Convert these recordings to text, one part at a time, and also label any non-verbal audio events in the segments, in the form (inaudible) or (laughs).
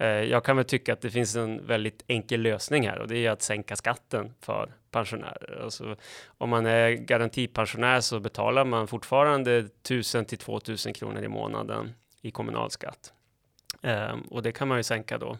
Eh, jag kan väl tycka att det finns en väldigt enkel lösning här och det är att sänka skatten för pensionärer. Alltså, om man är garantipensionär så betalar man fortfarande 1000 till 2000 kronor i månaden i kommunalskatt. Ehm, och det kan man ju sänka då.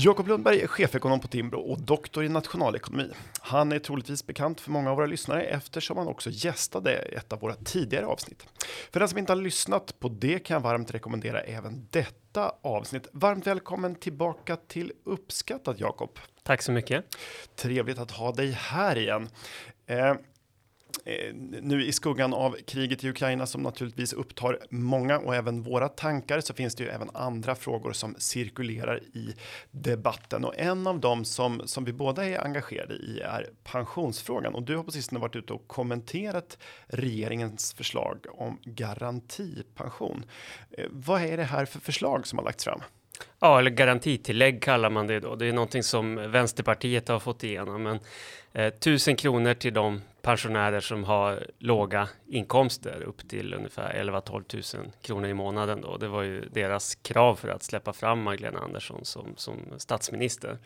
Jakob Lundberg är chefekonom på Timbro och doktor i nationalekonomi. Han är troligtvis bekant för många av våra lyssnare eftersom han också gästade ett av våra tidigare avsnitt. För den som inte har lyssnat på det kan jag varmt rekommendera även detta avsnitt. Varmt välkommen tillbaka till Uppskattat Jakob. Tack så mycket. Trevligt att ha dig här igen. Eh, Eh, nu i skuggan av kriget i Ukraina som naturligtvis upptar många och även våra tankar så finns det ju även andra frågor som cirkulerar i debatten och en av dem som som vi båda är engagerade i är pensionsfrågan och du har på sistone varit ute och kommenterat regeringens förslag om garantipension. Eh, vad är det här för förslag som har lagts fram? Ja, eller garantitillägg kallar man det då. Det är någonting som Vänsterpartiet har fått igenom, men eh, tusen kronor till de pensionärer som har låga inkomster upp till ungefär 11-12 000 kronor i månaden. Då. Det var ju deras krav för att släppa fram Magdalena Andersson som, som statsminister.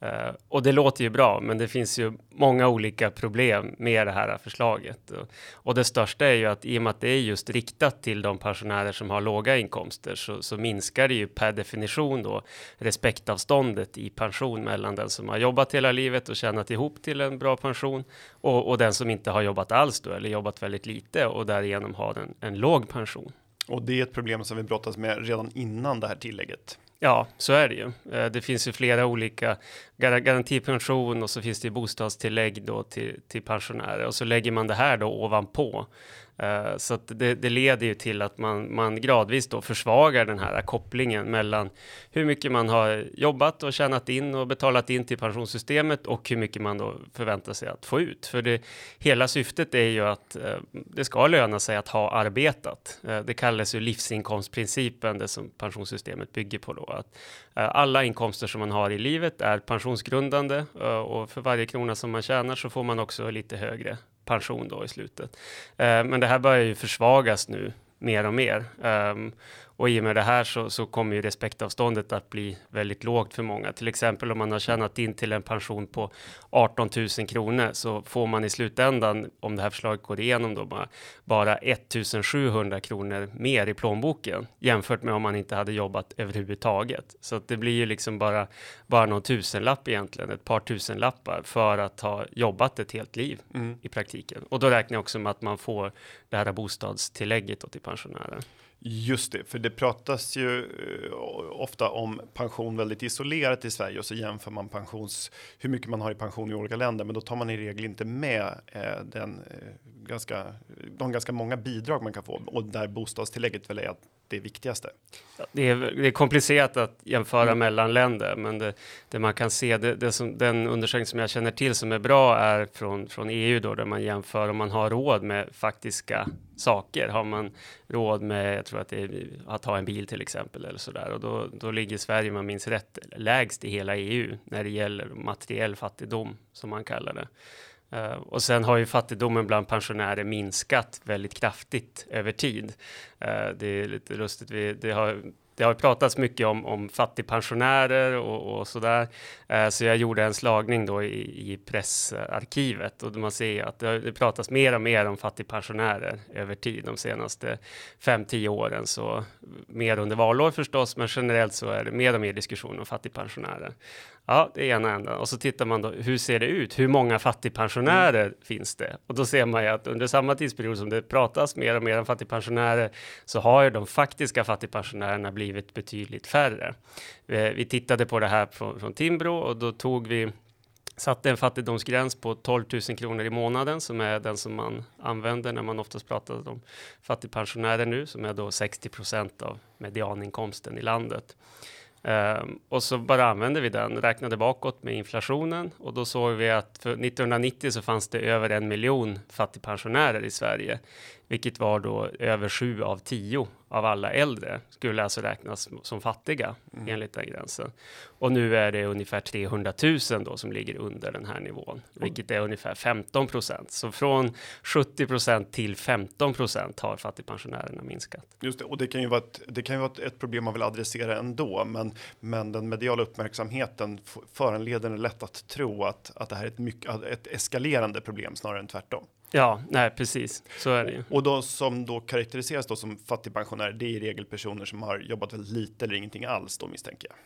Eh, och det låter ju bra, men det finns ju många olika problem med det här förslaget. Och, och det största är ju att i och med att det är just riktat till de pensionärer som har låga inkomster så, så minskar det ju per definition då respektavståndet i pension mellan den som har jobbat hela livet och tjänat ihop till en bra pension och, och den som inte har jobbat alls då, eller jobbat väldigt lite och därigenom har en, en låg pension. Och det är ett problem som vi brottas med redan innan det här tillägget. Ja, så är det ju. Eh, det finns ju flera olika garantipension och så finns det bostadstillägg då till, till pensionärer och så lägger man det här då ovanpå Uh, så det, det, leder ju till att man, man gradvis då försvagar den här kopplingen mellan hur mycket man har jobbat och tjänat in och betalat in till pensionssystemet och hur mycket man då förväntar sig att få ut. För det, hela syftet är ju att uh, det ska löna sig att ha arbetat. Uh, det kallas ju livsinkomstprincipen, det som pensionssystemet bygger på då. Att alla inkomster som man har i livet är pensionsgrundande och för varje krona som man tjänar så får man också lite högre pension då i slutet. Eh, men det här börjar ju försvagas nu mer och mer. Ehm, och i och med det här så, så kommer ju respektavståndet att bli väldigt lågt för många. Till exempel om man har tjänat in till en pension på 18 000 kronor så får man i slutändan, om det här förslaget går igenom då, bara, bara 1 700 kronor mer i plånboken jämfört med om man inte hade jobbat överhuvudtaget. Så det blir ju liksom bara, bara någon tusenlapp egentligen, ett par tusenlappar för att ha jobbat ett helt liv mm. i praktiken. Och då räknar jag också med att man får det här bostadstillägget till pensionärer. Just det, för det pratas ju eh, ofta om pension väldigt isolerat i Sverige och så jämför man pensions hur mycket man har i pension i olika länder, men då tar man i regel inte med eh, den eh, ganska de ganska många bidrag man kan få och där bostadstillägget väl är det viktigaste. Det är, det är komplicerat att jämföra mm. mellan länder, men det, det man kan se, det, det som, den undersökning som jag känner till som är bra är från, från EU då, där man jämför om man har råd med faktiska saker. Har man råd med, jag tror att det är att ha en bil till exempel eller så där och då, då ligger Sverige, om man minns rätt, lägst i hela EU när det gäller materiell fattigdom som man kallar det. Uh, och sen har ju fattigdomen bland pensionärer minskat väldigt kraftigt över tid. Uh, det är lite lustigt, vi, det har det har pratats mycket om, om fattigpensionärer och, och sådär. Eh, så jag gjorde en slagning då i, i pressarkivet och man ser att det, det pratas mer och mer om fattigpensionärer över tid de senaste 5-10 åren. Så mer under valår förstås, men generellt så är det mer och mer diskussion om fattigpensionärer. Ja, det är ena änden. Och så tittar man då, hur ser det ut? Hur många fattigpensionärer mm. finns det? Och då ser man ju att under samma tidsperiod som det pratas mer och mer om fattigpensionärer så har ju de faktiska fattigpensionärerna blivit betydligt färre. Vi, vi tittade på det här från, från Timbro och då tog vi satte en fattigdomsgräns på 12 000 kronor i månaden som är den som man använder när man oftast pratar om fattigpensionärer nu som är då 60 procent av medianinkomsten i landet. Um, och så bara använde vi den, räknade bakåt med inflationen. Och då såg vi att för 1990 så fanns det över en miljon fattigpensionärer i Sverige, vilket var då över sju av tio av alla äldre skulle alltså räknas som fattiga mm. enligt den gränsen. Och nu är det ungefär 300 000 då som ligger under den här nivån, vilket är ungefär 15 procent. Så från 70 procent till 15 procent har fattigpensionärerna minskat. Just det, och det kan ju vara ett, det kan ju vara ett problem man vill adressera ändå, men, men den mediala uppmärksamheten föranleder lätt att tro att, att det här är ett, mycket, ett eskalerande problem snarare än tvärtom. Ja, nej, precis så är det ju. Och de som då karaktäriseras då som fattigpensionärer, det är i regel personer som har jobbat väldigt lite eller ingenting alls då misstänker jag.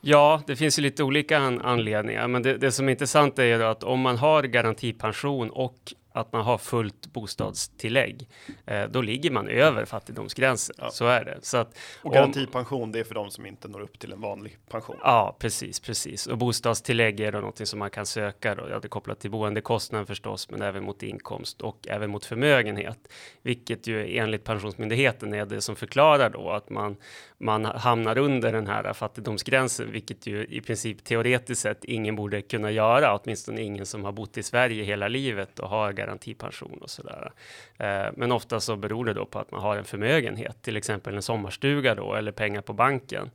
Ja, det finns ju lite olika an anledningar, men det, det som är intressant är ju att om man har garantipension och att man har fullt bostadstillägg, eh, då ligger man över fattigdomsgränsen. Ja. Så är det. Så att, och garantipension, om, det är för de som inte når upp till en vanlig pension. Ja, precis, precis. Och bostadstillägg är då någonting som man kan söka då. Ja, det är kopplat till boendekostnaden förstås, men även mot inkomst och även mot förmögenhet, vilket ju enligt Pensionsmyndigheten är det som förklarar då att man man hamnar under den här fattigdomsgränsen, vilket ju i princip teoretiskt sett ingen borde kunna göra, åtminstone ingen som har bott i Sverige hela livet och har garantipension och sådär. Eh, men ofta så beror det då på att man har en förmögenhet, till exempel en sommarstuga då eller pengar på banken.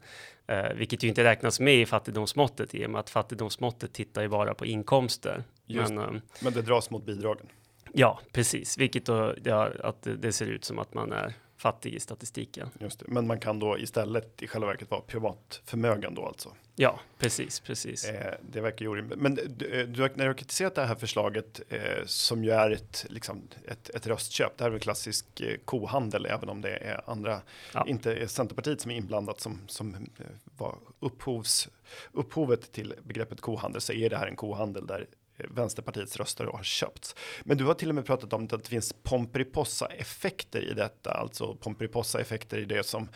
Eh, vilket ju inte räknas med i fattigdomsmåttet i och med att fattigdomsmåttet tittar ju bara på inkomster. Just, men, eh, men det dras mot bidragen. Ja, precis, vilket då gör att det ser ut som att man är fattig i statistiken. Just det. Men man kan då istället i själva verket vara privat förmögen då alltså? Ja, precis, precis. Eh, det verkar ju orimligt. Men du, eh, du, när du har kritiserat det här förslaget eh, som ju är ett, liksom, ett, ett röstköp, det här är väl klassisk eh, kohandel, även om det är andra, ja. inte är Centerpartiet som är inblandat som, som eh, var upphovs, upphovet till begreppet kohandel, så är det här en kohandel där Vänsterpartiets röster har köpts. Men du har till och med pratat om att det finns Pomperipossa-effekter i detta, alltså Pomperipossa-effekter i det som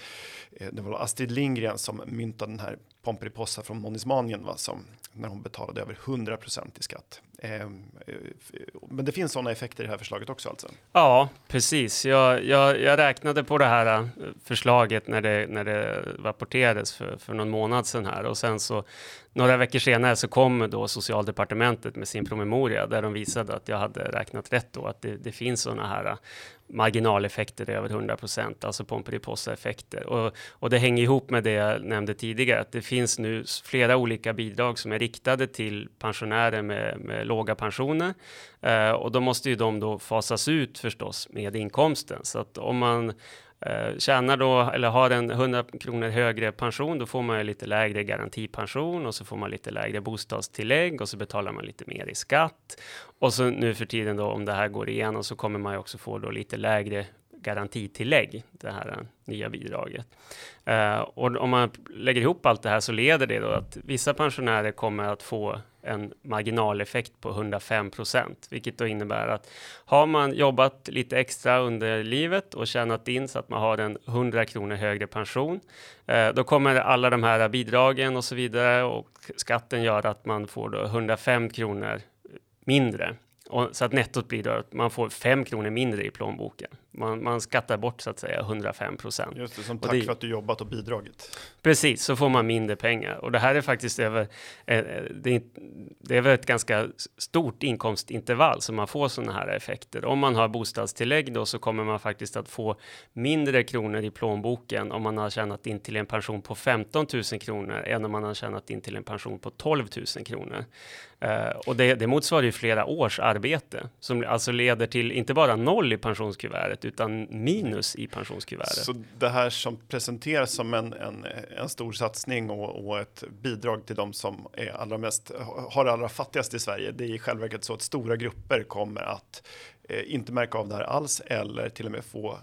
eh, det var Astrid Lindgren som myntade den här Pomperipossa från Monismanien va, som när hon betalade över 100% i skatt. Ehm, eh, men det finns sådana effekter i det här förslaget också alltså? Ja, precis. Jag, jag, jag räknade på det här eh, förslaget när det, när det rapporterades för, för någon månad sedan här och sen så några veckor senare så kom då socialdepartementet med sin promemoria där de visade att jag hade räknat rätt då, att det, det finns sådana här eh, marginaleffekter över 100 procent, alltså Pomperipossa-effekter. Och, och det hänger ihop med det jag nämnde tidigare, att det finns nu flera olika bidrag som är riktade till pensionärer med, med låga pensioner. Eh, och då måste ju de då fasas ut förstås med inkomsten. Så att om man Eh, tjänar då, eller har en 100 kronor högre pension, då får man ju lite lägre garantipension och så får man lite lägre bostadstillägg och så betalar man lite mer i skatt. Och så nu för tiden då, om det här går igenom, så kommer man ju också få då lite lägre garantitillägg, det här eh, nya bidraget. Eh, och om man lägger ihop allt det här så leder det då att vissa pensionärer kommer att få en marginaleffekt på 105 procent, vilket då innebär att har man jobbat lite extra under livet och tjänat in så att man har en 100 kronor högre pension, eh, då kommer alla de här bidragen och så vidare och skatten gör att man får då 105 kronor mindre och, så att nettot blir då att man får 5 kronor mindre i plånboken. Man, man skattar bort så att säga 105 procent. Just det, som tack det, för att du jobbat och bidragit. Precis, så får man mindre pengar. Och det här är faktiskt över, eh, det, är, det är väl ett ganska stort inkomstintervall som man får sådana här effekter. Om man har bostadstillägg då så kommer man faktiskt att få mindre kronor i plånboken om man har tjänat in till en pension på 15 000 kronor än om man har tjänat in till en pension på 12 000 kronor. Uh, och det, det motsvarar ju flera års arbete som alltså leder till inte bara noll i pensionskuvertet utan minus i pensionskuvertet. Så det här som presenteras som en, en, en stor satsning och, och, ett bidrag till de som är allra mest, har det allra fattigast i Sverige, det är i själva verket så att stora grupper kommer att eh, inte märka av det här alls eller till och med få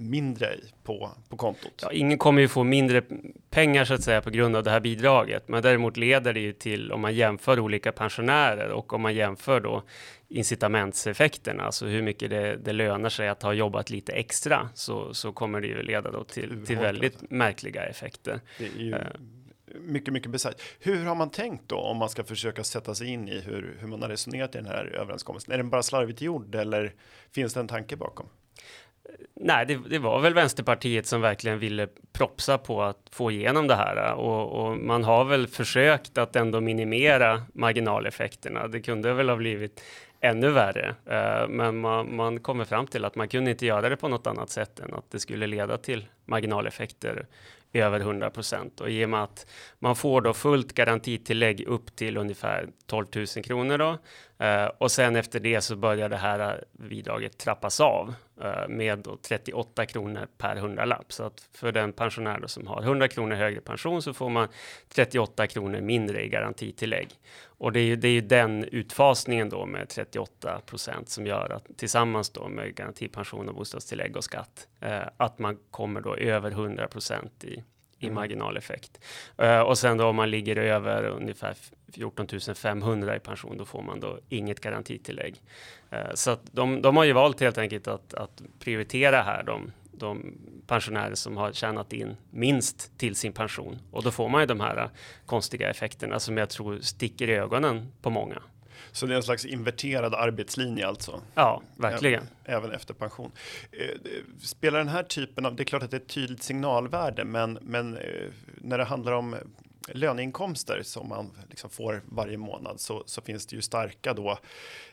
mindre på, på kontot. Ja, ingen kommer ju få mindre pengar så att säga på grund av det här bidraget, men däremot leder det ju till om man jämför olika pensionärer och om man jämför då incitamentseffekterna, alltså hur mycket det, det lönar sig att ha jobbat lite extra, så, så kommer det ju leda då till, till väldigt märkliga effekter. Det är ju... Uh, mycket, mycket besvärligt. Hur har man tänkt då om man ska försöka sätta sig in i hur, hur man har resonerat i den här överenskommelsen? Är den bara slarvigt gjord eller finns det en tanke bakom? Nej, det, det, var väl Vänsterpartiet som verkligen ville propsa på att få igenom det här och, och, man har väl försökt att ändå minimera marginaleffekterna. Det kunde väl ha blivit ännu värre, eh, men man, man kommer fram till att man kunde inte göra det på något annat sätt än att det skulle leda till marginaleffekter över 100 procent. Och i och med att man får då fullt garantitillägg upp till ungefär 12 000 kronor då eh, och sen efter det så börjar det här eh, bidraget trappas av eh, med 38 kronor per hundralapp. Så att för den pensionär som har 100 kronor högre pension så får man 38 kronor mindre i garantitillägg och det är ju, det är ju den utfasningen då med 38 procent som gör att tillsammans då med garantipension och bostadstillägg och skatt eh, att man kommer då över 100 procent i, i mm. marginaleffekt. Uh, och sen då om man ligger över ungefär 14 500 i pension, då får man då inget garantitillägg. Uh, så att de, de har ju valt helt enkelt att, att prioritera här de, de pensionärer som har tjänat in minst till sin pension och då får man ju de här konstiga effekterna som jag tror sticker i ögonen på många. Så det är en slags inverterad arbetslinje alltså? Ja, verkligen. Även, även efter pension. Spelar den här typen av, det är klart att det är ett tydligt signalvärde, men, men när det handlar om löneinkomster som man liksom får varje månad så, så finns det ju starka då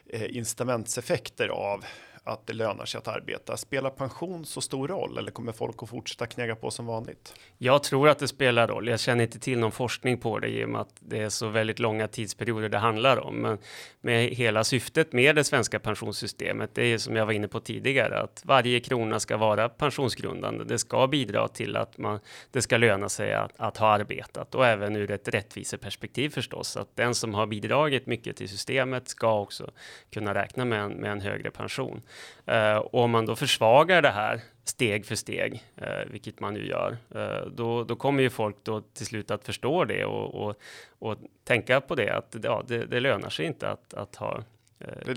eh, incitamentseffekter av att det lönar sig att arbeta. Spelar pension så stor roll eller kommer folk att fortsätta knäga på som vanligt? Jag tror att det spelar roll. Jag känner inte till någon forskning på det i och med att det är så väldigt långa tidsperioder det handlar om. Men med hela syftet med det svenska pensionssystemet, det är som jag var inne på tidigare, att varje krona ska vara pensionsgrundande. Det ska bidra till att man, det ska löna sig att, att ha arbetat och även ur ett rättviseperspektiv förstås, att den som har bidragit mycket till systemet ska också kunna räkna med en, med en högre pension. Eh, och om man då försvagar det här steg för steg, eh, vilket man nu gör, eh, då, då kommer ju folk då till slut att förstå det och, och, och tänka på det, att ja, det, det lönar sig inte att, att ha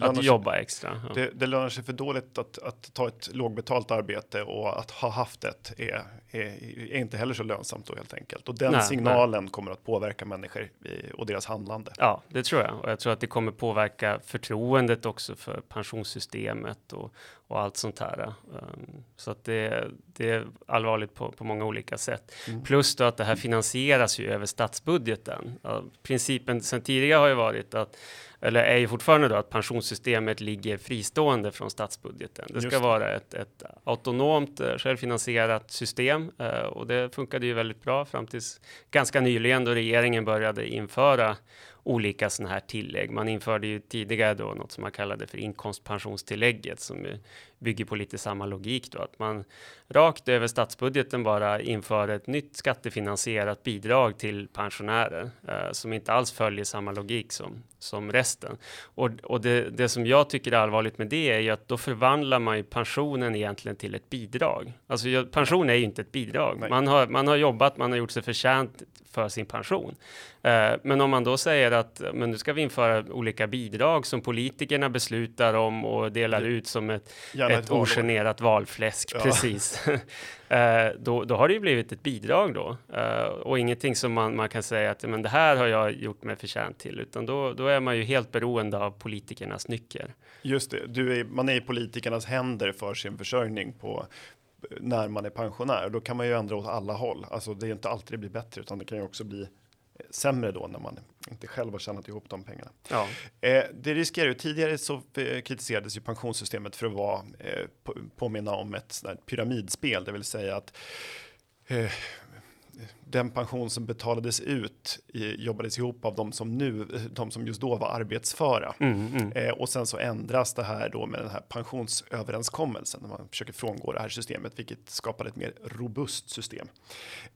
att jobba sig, extra. Ja. Det, det lönar sig för dåligt att, att ta ett lågbetalt arbete och att ha haft ett är, är, är inte heller så lönsamt då helt enkelt. Och den nej, signalen nej. kommer att påverka människor och deras handlande. Ja, det tror jag. Och jag tror att det kommer påverka förtroendet också för pensionssystemet och, och allt sånt här. Um, så att det, det är allvarligt på, på många olika sätt. Mm. Plus då att det här finansieras ju över statsbudgeten. Principen sedan tidigare har ju varit att eller är ju fortfarande då att pensionssystemet ligger fristående från statsbudgeten. Det ska vara ett, ett autonomt eh, självfinansierat system eh, och det funkade ju väldigt bra fram tills ganska nyligen då regeringen började införa olika sådana här tillägg. Man införde ju tidigare då något som man kallade för inkomstpensionstillägget som bygger på lite samma logik då att man rakt över statsbudgeten bara inför ett nytt skattefinansierat bidrag till pensionärer eh, som inte alls följer samma logik som som resten. Och, och det, det som jag tycker är allvarligt med det är ju att då förvandlar man ju pensionen egentligen till ett bidrag. Alltså pension är ju inte ett bidrag. Man har, man har jobbat, man har gjort sig förtjänt för sin pension. Eh, men om man då säger att men nu ska vi införa olika bidrag som politikerna beslutar om och delar ut som ett, ett, ett ogenerat valfläsk, ja. precis. (laughs) eh, då, då har det ju blivit ett bidrag då eh, och ingenting som man, man kan säga att men det här har jag gjort mig förtjänt till, utan då, då är man ju helt beroende av politikernas nycker. Just det, du är, man är i politikernas händer för sin försörjning på när man är pensionär. Då kan man ju ändra åt alla håll. Alltså det är inte alltid det blir bättre, utan det kan ju också bli sämre då när man inte själv har tjänat ihop de pengarna. Ja. Eh, det riskerar ju, tidigare så eh, kritiserades ju pensionssystemet för att vara, eh, påminna om ett pyramidspel, det vill säga att eh, den pension som betalades ut jobbades ihop av de som nu, de som just då var arbetsföra. Mm, mm. Eh, och sen så ändras det här då med den här pensionsöverenskommelsen när man försöker frångå det här systemet, vilket skapar ett mer robust system.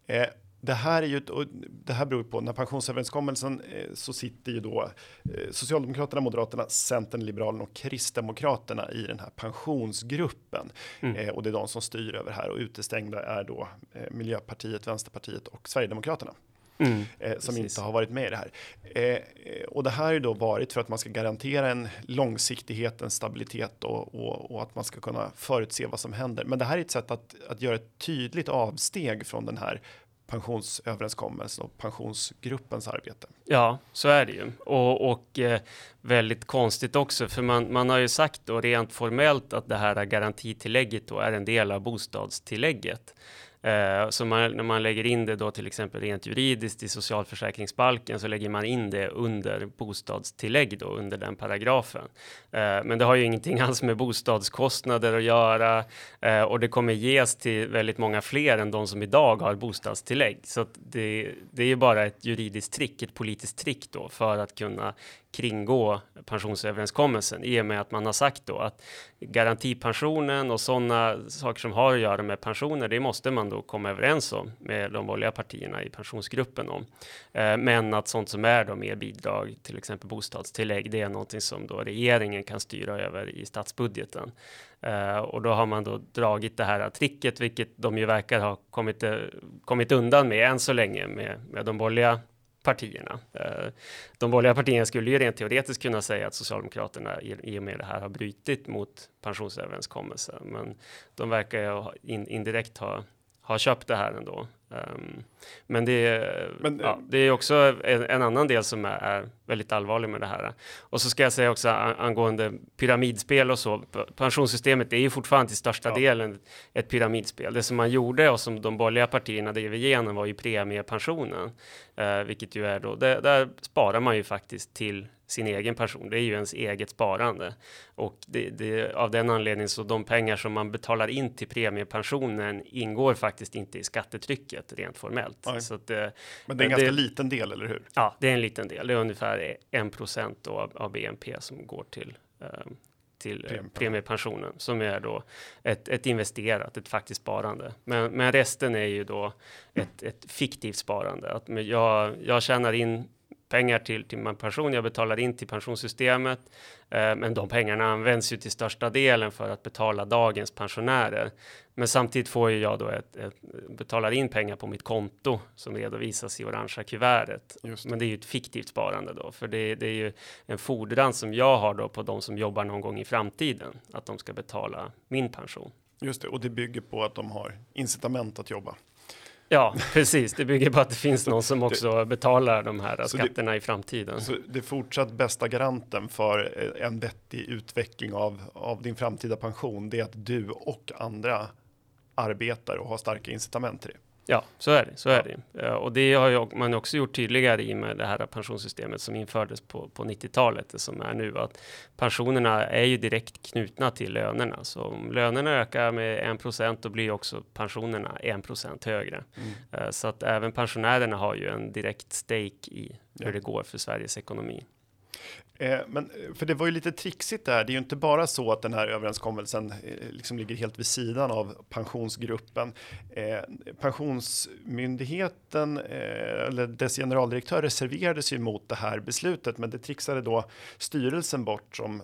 Eh, det här är ju och det här beror på när pensionsöverenskommelsen eh, så sitter ju då eh, Socialdemokraterna, Moderaterna, Centern, Liberalerna och Kristdemokraterna i den här pensionsgruppen mm. eh, och det är de som styr över här och utestängda är då Miljöpartiet, Vänsterpartiet och Sverigedemokraterna. Mm, eh, som inte har varit med i det här. Eh, och det här har ju då varit för att man ska garantera en långsiktighet, en stabilitet och, och, och, att man ska kunna förutse vad som händer. Men det här är ett sätt att, att göra ett tydligt avsteg från den här pensionsöverenskommelsen och pensionsgruppens arbete. Ja, så är det ju. Och, och eh, väldigt konstigt också, för man, man har ju sagt då rent formellt att det här garantitillägget då är en del av bostadstillägget. Eh, så man, när man lägger in det då till exempel rent juridiskt i socialförsäkringsbalken så lägger man in det under bostadstillägg då under den paragrafen. Eh, men det har ju ingenting (laughs) alls med bostadskostnader att göra eh, och det kommer ges till väldigt många fler än de som idag har bostadstillägg. Så det, det är ju bara ett juridiskt trick, ett politiskt trick då för att kunna kringgå pensionsöverenskommelsen i och med att man har sagt då att garantipensionen och sådana saker som har att göra med pensioner, det måste man då komma överens om med de borgerliga partierna i pensionsgruppen om. Eh, men att sånt som är då mer bidrag, till exempel bostadstillägg, det är någonting som då regeringen kan styra över i statsbudgeten. Uh, och då har man då dragit det här tricket, vilket de ju verkar ha kommit, uh, kommit undan med än så länge med, med de borgerliga partierna. Eh, de borgerliga partierna skulle ju rent teoretiskt kunna säga att Socialdemokraterna i och med det här har brutit mot pensionsöverenskommelsen, men de verkar ju indirekt ha, ha köpt det här ändå. Um, men det, men, ja, det är också en, en, annan del som är, är, väldigt allvarlig med det här. Och så ska jag säga också angående pyramidspel och så. Pensionssystemet är ju fortfarande till största ja. delen ett pyramidspel. Det som man gjorde och som de borgerliga partierna drev igenom var ju premiepensionen, uh, vilket ju är då, det, där sparar man ju faktiskt till sin egen pension. Det är ju ens eget sparande och det, det, av den anledningen så de pengar som man betalar in till premiepensionen ingår faktiskt inte i skattetrycket rent formellt. Så att, Men det är en ganska liten del, eller hur? Ja, det är en liten del. Det är ungefär en procent av, av BNP som går till um, till Premie. premiepensionen som är då ett, ett investerat, ett faktiskt sparande. Men, men resten är ju då ett, ett fiktivt sparande. Att jag, jag tjänar in pengar till, till min pension. Jag betalar in till pensionssystemet, eh, men de pengarna används ju till största delen för att betala dagens pensionärer. Men samtidigt får ju jag då ett, ett, betalar in pengar på mitt konto som redovisas i orangea kuvertet. Det. Men det är ju ett fiktivt sparande då, för det, det, är ju en fordran som jag har då på de som jobbar någon gång i framtiden, att de ska betala min pension. Just det, och det bygger på att de har incitament att jobba. Ja, precis. Det bygger på att det finns någon som också betalar de här skatterna det, i framtiden. Så det är fortsatt bästa garanten för en vettig utveckling av, av din framtida pension, det är att du och andra arbetar och har starka incitament till det. Ja, så är det. Så är det. Och det har ju man också gjort tydligare i med det här pensionssystemet som infördes på, på 90-talet, som är nu att pensionerna är ju direkt knutna till lönerna. Så om lönerna ökar med 1% då blir också pensionerna 1% högre. Mm. Eh, så att även pensionärerna har ju en direkt stake i hur ja. det går för Sveriges ekonomi. Eh, men eh, för det var ju lite trixigt där. Det är ju inte bara så att den här överenskommelsen eh, liksom ligger helt vid sidan av pensionsgruppen. Pensionsmyndigheten eller dess generaldirektör reserverade sig mot det här beslutet, men det trixade då styrelsen bort som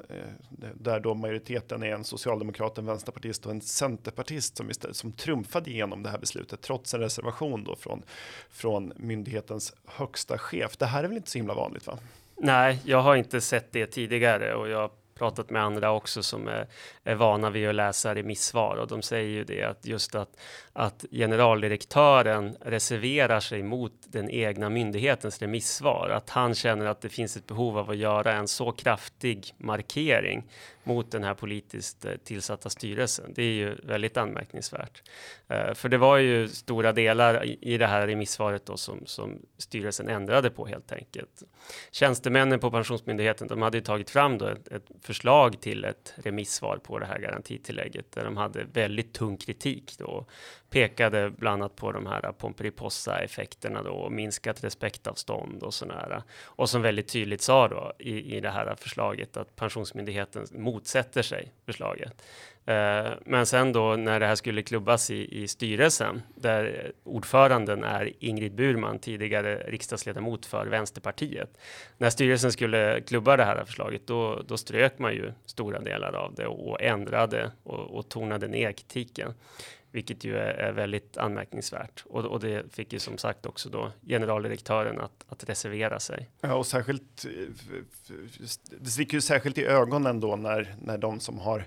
där då majoriteten är en socialdemokrat, en vänsterpartist och en centerpartist som istället som trumfade igenom det här beslutet trots en reservation då från från myndighetens högsta chef. Det här är väl inte så himla vanligt, va? Nej, jag har inte sett det tidigare och jag har pratat med andra också som är, är vana vid att läsa remissvar och de säger ju det att just att, att generaldirektören reserverar sig mot den egna myndighetens remissvar, att han känner att det finns ett behov av att göra en så kraftig markering mot den här politiskt eh, tillsatta styrelsen. Det är ju väldigt anmärkningsvärt. Eh, för det var ju stora delar i, det här remissvaret då som, som styrelsen ändrade på helt enkelt. Tjänstemännen på Pensionsmyndigheten, de hade ju tagit fram då ett, ett förslag till ett remissvar på det här garantitillägget där de hade väldigt tung kritik då pekade bland annat på de här Pomperipossa-effekterna då och minskat respektavstånd och sådana Och som väldigt tydligt sa då i, i det här förslaget att Pensionsmyndigheten motsätter sig förslaget. Eh, men sen då när det här skulle klubbas i, i styrelsen, där ordföranden är Ingrid Burman, tidigare riksdagsledamot för Vänsterpartiet. När styrelsen skulle klubba det här förslaget, då, då strök man ju stora delar av det och ändrade och, och tonade ner kritiken vilket ju är, är väldigt anmärkningsvärt. Och, och, det fick ju som sagt också då generaldirektören att, att reservera sig. Ja, och särskilt, eh, det sticker ju särskilt i ögonen då när, när de som har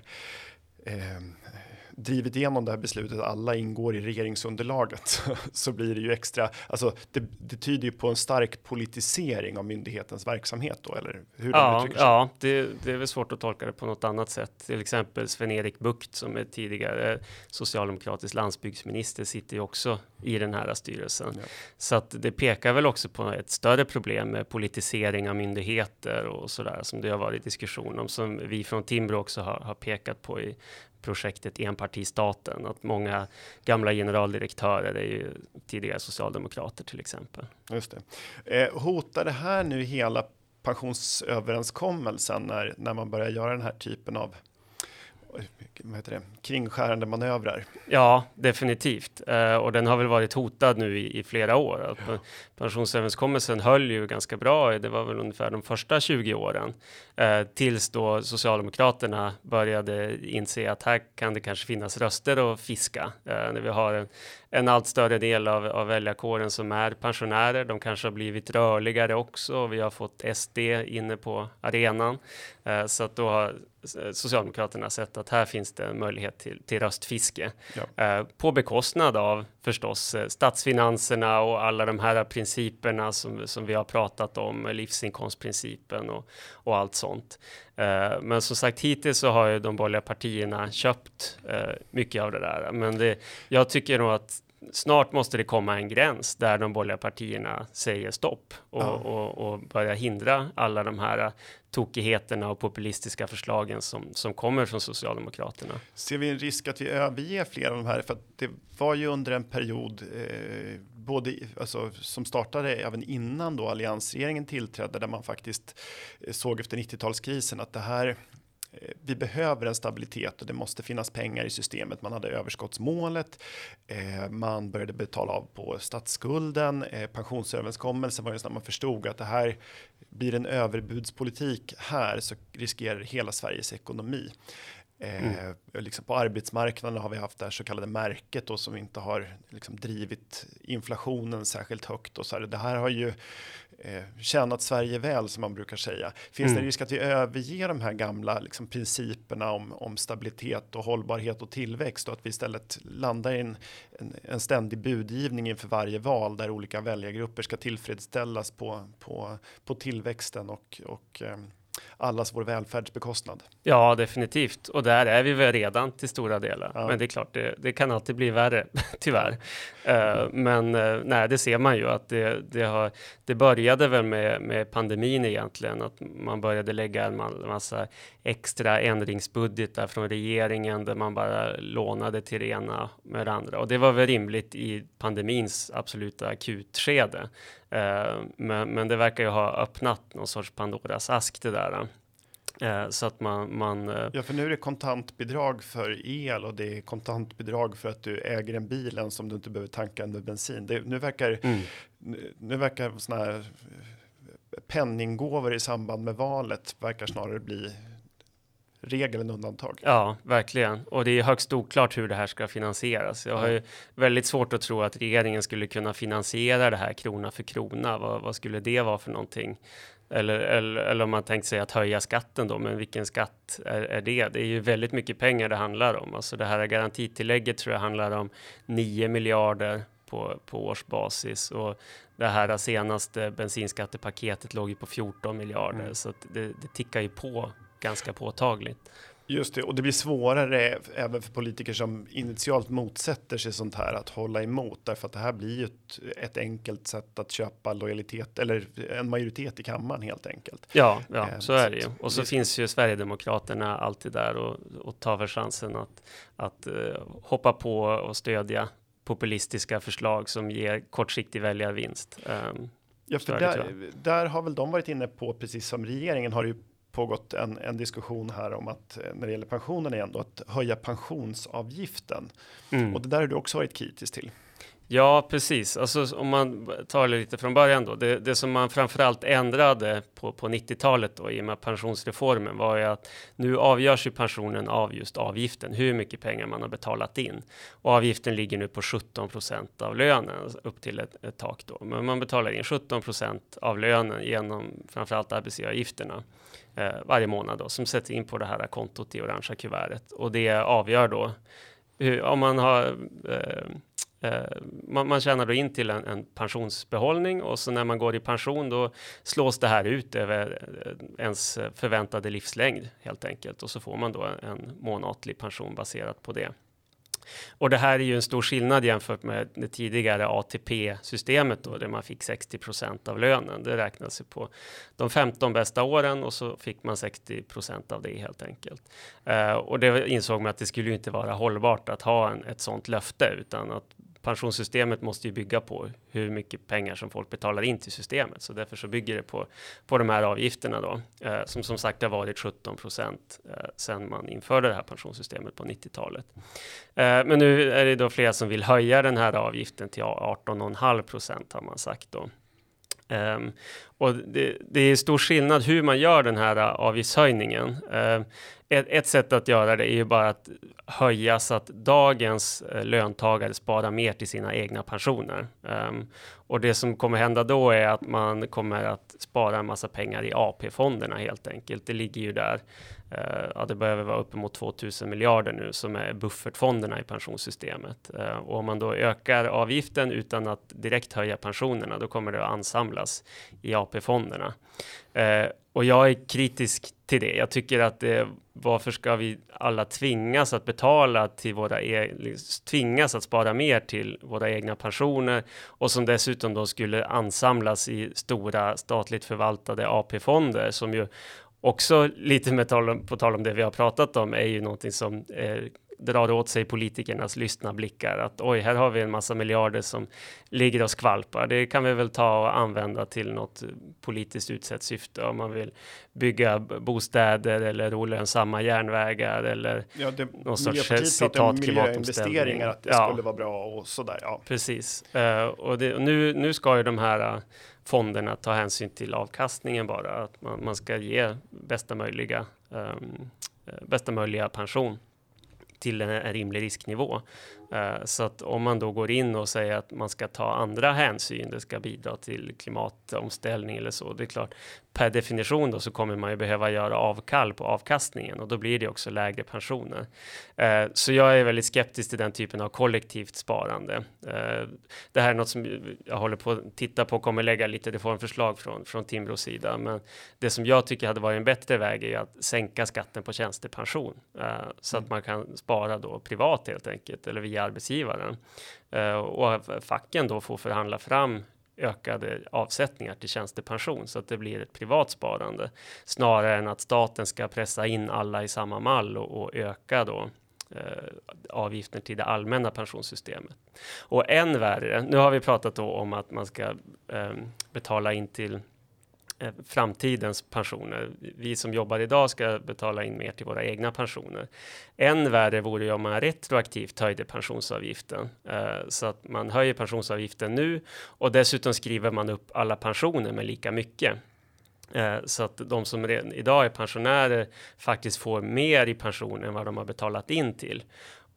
eh, drivit igenom det här beslutet, alla ingår i regeringsunderlaget, (laughs) så blir det ju extra, alltså det, det tyder ju på en stark politisering av myndighetens verksamhet då, eller hur Ja, ja det, det är väl svårt att tolka det på något annat sätt. Till exempel Sven-Erik Bucht som är tidigare socialdemokratisk landsbygdsminister sitter ju också i den här styrelsen. Ja. Så att det pekar väl också på ett större problem med politisering av myndigheter och sådär som det har varit diskussion om, som vi från Timbro också har, har pekat på i projektet enpartistaten, att många gamla generaldirektörer är ju tidigare socialdemokrater till exempel. Just det. Eh, hotar det här nu hela pensionsöverenskommelsen när, när man börjar göra den här typen av vad heter det, kringskärande manövrar. Ja, definitivt. Uh, och den har väl varit hotad nu i, i flera år. Ja. Pensionsöverenskommelsen höll ju ganska bra. Det var väl ungefär de första 20 åren. Uh, tills då Socialdemokraterna började inse att här kan det kanske finnas röster att fiska. Uh, när vi har en, en allt större del av, av väljarkåren som är pensionärer. De kanske har blivit rörligare också. Vi har fått SD inne på arenan. Uh, så att då har Socialdemokraterna sett att här finns det en möjlighet till, till röstfiske. Ja. Uh, på bekostnad av förstås eh, statsfinanserna och alla de här principerna som, som vi har pratat om, livsinkomstprincipen och, och allt sånt. Eh, men som sagt, hittills så har ju de borgerliga partierna köpt eh, mycket av det där. Men det, jag tycker nog att snart måste det komma en gräns där de borgerliga partierna säger stopp och, ja. och, och börjar hindra alla de här tokigheterna och populistiska förslagen som, som kommer från Socialdemokraterna. Ser vi en risk att vi överger flera av de här? För att det var ju under en period eh, både, alltså, som startade även innan då alliansregeringen tillträdde där man faktiskt eh, såg efter 90-talskrisen att det här vi behöver en stabilitet och det måste finnas pengar i systemet. Man hade överskottsmålet. Eh, man började betala av på statsskulden. Eh, pensionsöverenskommelsen var ju när man förstod att det här blir en överbudspolitik här så riskerar hela Sveriges ekonomi. Mm. liksom på arbetsmarknaden har vi haft det här så kallade märket då, som inte har liksom drivit inflationen särskilt högt. Och så här. Det här har ju eh, tjänat Sverige väl som man brukar säga. Finns mm. det risk att vi överger de här gamla liksom, principerna om, om stabilitet och hållbarhet och tillväxt och att vi istället landar i en, en, en ständig budgivning inför varje val där olika väljargrupper ska tillfredsställas på, på, på tillväxten och, och eh, allas vår välfärdsbekostnad. Ja, definitivt. Och där är vi väl redan till stora delar. Ja. Men det är klart, det, det kan alltid bli värre, (laughs) tyvärr. Uh, men uh, nej, det ser man ju att det, det, har, det började väl med, med pandemin egentligen, att man började lägga en massa extra ändringsbudgetar från regeringen där man bara lånade till det ena med det andra. Och det var väl rimligt i pandemins absoluta akutskede. Uh, men, men det verkar ju ha öppnat någon sorts Pandoras ask det där. Eh, så att man, man eh, Ja, för nu är det kontantbidrag för el och det är kontantbidrag för att du äger en bilen som du inte behöver tanka med bensin. Det, nu verkar mm. nu, nu verkar såna här eh, penninggåvor i samband med valet verkar snarare bli regel än undantag. Ja, verkligen. Och det är högst oklart hur det här ska finansieras. Jag har ju väldigt svårt att tro att regeringen skulle kunna finansiera det här krona för krona. Vad, vad skulle det vara för någonting? Eller, eller, eller om man tänkt sig att höja skatten då, men vilken skatt är, är, det? Det är ju väldigt mycket pengar det handlar om. Alltså det här garantitillägget tror jag handlar om 9 miljarder på, på årsbasis och det här senaste bensinskattepaketet låg ju på 14 miljarder mm. så det, det tickar ju på ganska påtagligt. Just det, och det blir svårare även för politiker som initialt motsätter sig sånt här att hålla emot därför att det här blir ju ett, ett enkelt sätt att köpa lojalitet eller en majoritet i kammaren helt enkelt. Ja, ja eh, så är det ju. Och så finns ju Sverigedemokraterna alltid där och, och tar för chansen att, att uh, hoppa på och stödja populistiska förslag som ger kortsiktig väljarvinst. Um, ja, för där, där har väl de varit inne på, precis som regeringen har ju pågått en, en diskussion här om att eh, när det gäller pensionen igen då att höja pensionsavgiften. Mm. Och det där har du också varit kritisk till. Ja, precis. Alltså, om man tar det lite från början då. Det, det som man framförallt ändrade på, på 90-talet då, i och med pensionsreformen var ju att nu avgörs ju pensionen av just avgiften, hur mycket pengar man har betalat in. Och avgiften ligger nu på 17 procent av lönen alltså upp till ett, ett, tak då. Men man betalar in 17 procent av lönen genom framförallt arbetsgivaravgifterna eh, varje månad då, som sätts in på det här kontot i orangea kuvertet och det avgör då hur, om man har eh, Eh, man, man tjänar då in till en, en, pensionsbehållning och så när man går i pension då slås det här ut över eh, ens förväntade livslängd helt enkelt och så får man då en månatlig pension baserat på det. Och det här är ju en stor skillnad jämfört med det tidigare ATP-systemet då, där man fick 60% av lönen. Det räknas på de 15 bästa åren och så fick man 60% av det helt enkelt. Uh, och det insåg man att det skulle ju inte vara hållbart att ha en, ett sådant löfte, utan att pensionssystemet måste ju bygga på hur mycket pengar som folk betalar in till systemet, så därför så bygger det på på de här avgifterna då, eh, som som sagt har varit 17 procent eh, sedan man införde det här pensionssystemet på 90-talet. Eh, men nu är det då flera som vill höja den här avgiften till 18,5 procent har man sagt då. Um, och det, det, är stor skillnad hur man gör den här äh, avgiftshöjningen. Um, ett, ett, sätt att göra det är ju bara att höja så att dagens uh, löntagare sparar mer till sina egna pensioner. Um, och det som kommer hända då är att man kommer att spara en massa pengar i AP-fonderna helt enkelt. Det ligger ju där Eh, ja, det behöver vara uppemot 2000 miljarder nu som är buffertfonderna i pensionssystemet. Eh, och om man då ökar avgiften utan att direkt höja pensionerna, då kommer det att ansamlas i AP-fonderna. Eh, och jag är kritisk till det. Jag tycker att det, varför ska vi alla tvingas att betala till våra e tvingas att spara mer till våra egna pensioner och som dessutom då skulle ansamlas i stora statligt förvaltade AP-fonder som ju också lite med tal på tal om det vi har pratat om är ju någonting som eh, drar åt sig politikernas lystna blickar att oj, här har vi en massa miljarder som ligger och skvalpar. Det kan vi väl ta och använda till något politiskt utsett syfte om man vill bygga bostäder eller olönsamma järnvägar eller ja, det, någon sorts citat klimatomställning. Att det ja. skulle vara bra och sådär. Ja. Precis. Uh, och, det, och nu, nu ska ju de här fonderna ta hänsyn till avkastningen bara, att man, man ska ge bästa möjliga, um, bästa möjliga pension till en, en rimlig risknivå. Uh, så att om man då går in och säger att man ska ta andra hänsyn, det ska bidra till klimatomställning eller så, det är klart, per definition då så kommer man ju behöva göra avkall på avkastningen och då blir det också lägre pensioner. Uh, så jag är väldigt skeptisk till den typen av kollektivt sparande. Uh, det här är något som jag håller på att titta på och kommer lägga lite reformförslag från, från Timbros sida. Men det som jag tycker hade varit en bättre väg är att sänka skatten på tjänstepension så att mm. man kan spara då privat helt enkelt eller via arbetsgivaren eh, och facken då får förhandla fram ökade avsättningar till tjänstepension så att det blir ett privat sparande snarare än att staten ska pressa in alla i samma mall och, och öka då eh, avgiften till det allmänna pensionssystemet. Och än värre, nu har vi pratat då om att man ska eh, betala in till Eh, framtidens pensioner. Vi som jobbar idag ska betala in mer till våra egna pensioner. Än värre vore ju om man retroaktivt höjde pensionsavgiften eh, så att man höjer pensionsavgiften nu och dessutom skriver man upp alla pensioner med lika mycket. Eh, så att de som redan idag är pensionärer faktiskt får mer i pension än vad de har betalat in till.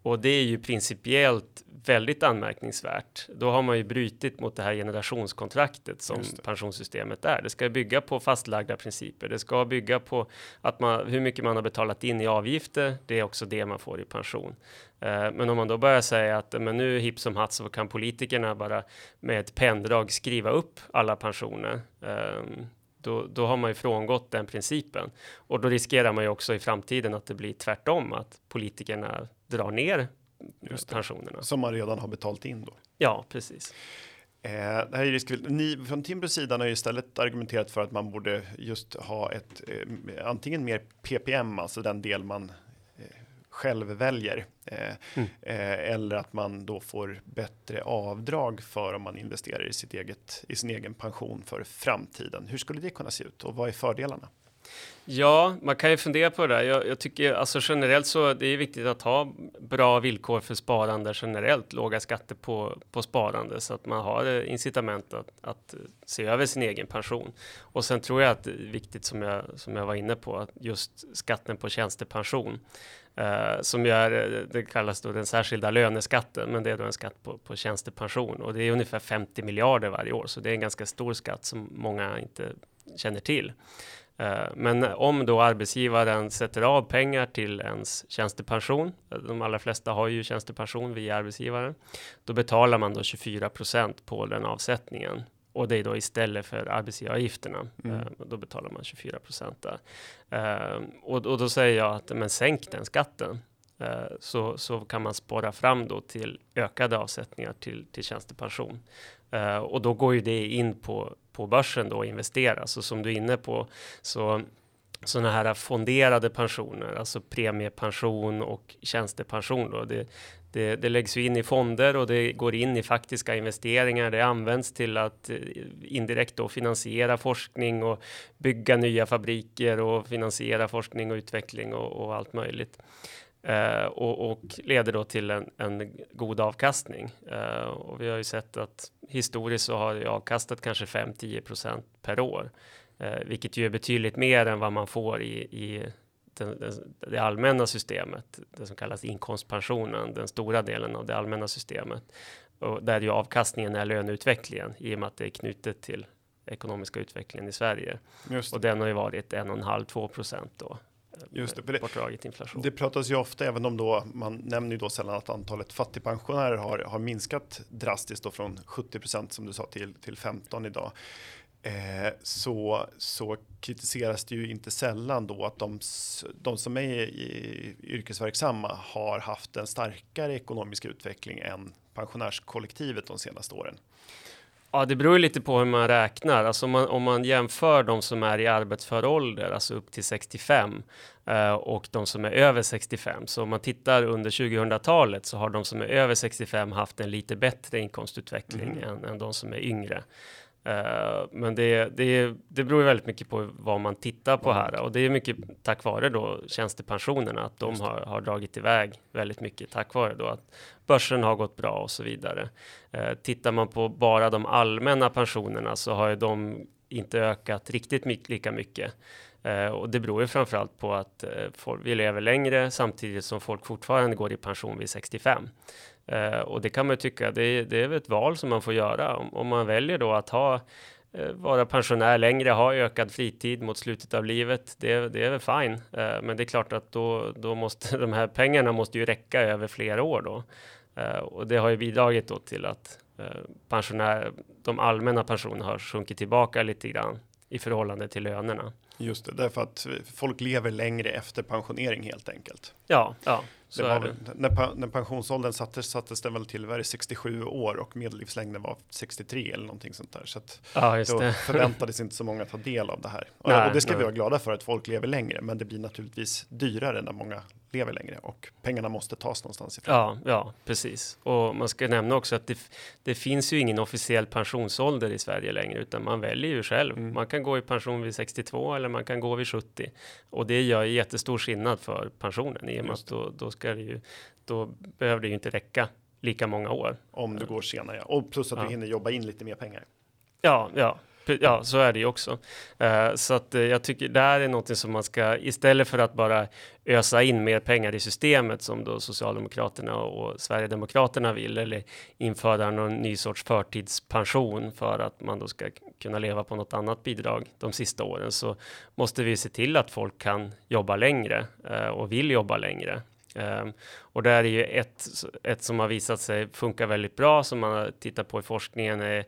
Och det är ju principiellt väldigt anmärkningsvärt. Då har man ju brutit mot det här generationskontraktet som pensionssystemet är. Det ska bygga på fastlagda principer. Det ska bygga på att man, hur mycket man har betalat in i avgifter. Det är också det man får i pension. Eh, men om man då börjar säga att men nu hipp som hatt så kan politikerna bara med ett penndrag skriva upp alla pensioner. Ehm, då, då har man ju frångått den principen och då riskerar man ju också i framtiden att det blir tvärtom, att politikerna drar ner pensionerna. Som man redan har betalt in då. Ja, precis. Eh, det här är riskfyllt. Ni från Timbros sidan har ju istället argumenterat för att man borde just ha ett eh, antingen mer PPM, alltså den del man själv väljer, eh, mm. Eh, eller att man då får bättre avdrag för om man investerar i sitt eget i sin egen pension för framtiden. Hur skulle det kunna se ut och vad är fördelarna? Ja, man kan ju fundera på det där. Jag, jag, tycker alltså generellt så det är viktigt att ha bra villkor för sparande generellt, låga skatter på, på sparande så att man har eh, incitament att, att se över sin egen pension. Och sen tror jag att det är viktigt som jag, som jag var inne på, att just skatten på tjänstepension eh, som är, eh, det kallas då den särskilda löneskatten, men det är då en skatt på, på tjänstepension och det är ungefär 50 miljarder varje år, så det är en ganska stor skatt som många inte känner till. Eh, men om då arbetsgivaren sätter av pengar till ens tjänstepension, de allra flesta har ju tjänstepension via arbetsgivaren, då betalar man då 24% på den avsättningen. Och det är då istället för arbetsgivaravgifterna. Mm. Eh, då betalar man 24 där. Eh, och, och, då säger jag att men sänk den skatten. Så, så kan man spara fram då till ökade avsättningar till, till tjänstepension. och då går ju det in på på börsen då och investera. Så som du är inne på så sådana här fonderade pensioner, alltså premiepension och tjänstepension. Då, det, det, det, läggs ju in i fonder och det går in i faktiska investeringar. Det används till att eh, indirekt då finansiera forskning och bygga nya fabriker och finansiera forskning och utveckling och, och allt möjligt. Uh, och, och, leder då till en, en god avkastning. Uh, och vi har ju sett att historiskt så har det avkastat kanske 5-10% per år, uh, vilket ju är betydligt mer än vad man får i, i den, den, det allmänna systemet, det som kallas inkomstpensionen, den stora delen av det allmänna systemet. Och där ju avkastningen är löneutvecklingen i och med att det är knutet till ekonomiska utvecklingen i Sverige. Och den har ju varit 1,5-2 procent då Just det, det, inflation. Det pratas ju ofta, även om då man nämner ju då sällan att antalet fattigpensionärer har, har minskat drastiskt då från 70% som du sa till, till 15 idag. Eh, så, så kritiseras det ju inte sällan då att de, de som är i, yrkesverksamma har haft en starkare ekonomisk utveckling än pensionärskollektivet de senaste åren. Ja, det beror lite på hur man räknar. Alltså om man, om man jämför de som är i arbetsför ålder, alltså upp till 65 eh, och de som är över 65. Så om man tittar under 2000-talet så har de som är över 65 haft en lite bättre inkomstutveckling mm. än, än de som är yngre. Uh, men det, det, det beror väldigt mycket på vad man tittar på här och det är mycket tack vare då tjänstepensionerna att de har, har dragit iväg väldigt mycket tack vare då att börsen har gått bra och så vidare. Uh, tittar man på bara de allmänna pensionerna så har ju de inte ökat riktigt mycket, lika mycket. Uh, och det beror ju framförallt på att folk, vi lever längre samtidigt som folk fortfarande går i pension vid 65. Eh, och det kan man ju tycka, det, det är väl ett val som man får göra. Om, om man väljer då att ha eh, vara pensionär längre, ha ökad fritid mot slutet av livet, det, det är väl fine. Eh, men det är klart att då, då måste (laughs) de här pengarna måste ju räcka över flera år då. Eh, och det har ju bidragit då till att eh, pensionär, de allmänna pensionerna har sjunkit tillbaka lite grann i förhållande till lönerna. Just det, därför att folk lever längre efter pensionering helt enkelt. Ja, ja. Så det var när, när pensionsåldern sattes, sattes den väl till var 67 år och medellivslängden var 63 eller någonting sånt där. Så att ja, då det. (laughs) förväntades inte så många ta del av det här. Nej, och det ska nej. vi vara glada för att folk lever längre, men det blir naturligtvis dyrare när många lever längre och pengarna måste tas någonstans ifrån. Ja, ja, precis. Och man ska nämna också att det, det finns ju ingen officiell pensionsålder i Sverige längre, utan man väljer ju själv. Mm. Man kan gå i pension vid 62 eller man kan gå vid 70 och det gör jättestor skillnad för pensionen i och med att då, då ska det ju, då behöver det ju inte räcka lika många år. Om du går senare, och plus att ja. du hinner jobba in lite mer pengar. Ja, ja, ja, så är det ju också. Uh, så att uh, jag tycker det här är någonting som man ska istället för att bara ösa in mer pengar i systemet som då Socialdemokraterna och Sverigedemokraterna vill eller införa någon ny sorts förtidspension för att man då ska kunna leva på något annat bidrag de sista åren så måste vi se till att folk kan jobba längre uh, och vill jobba längre. Um, och det är ju ett, ett som har visat sig funka väldigt bra som man har tittat på i forskningen är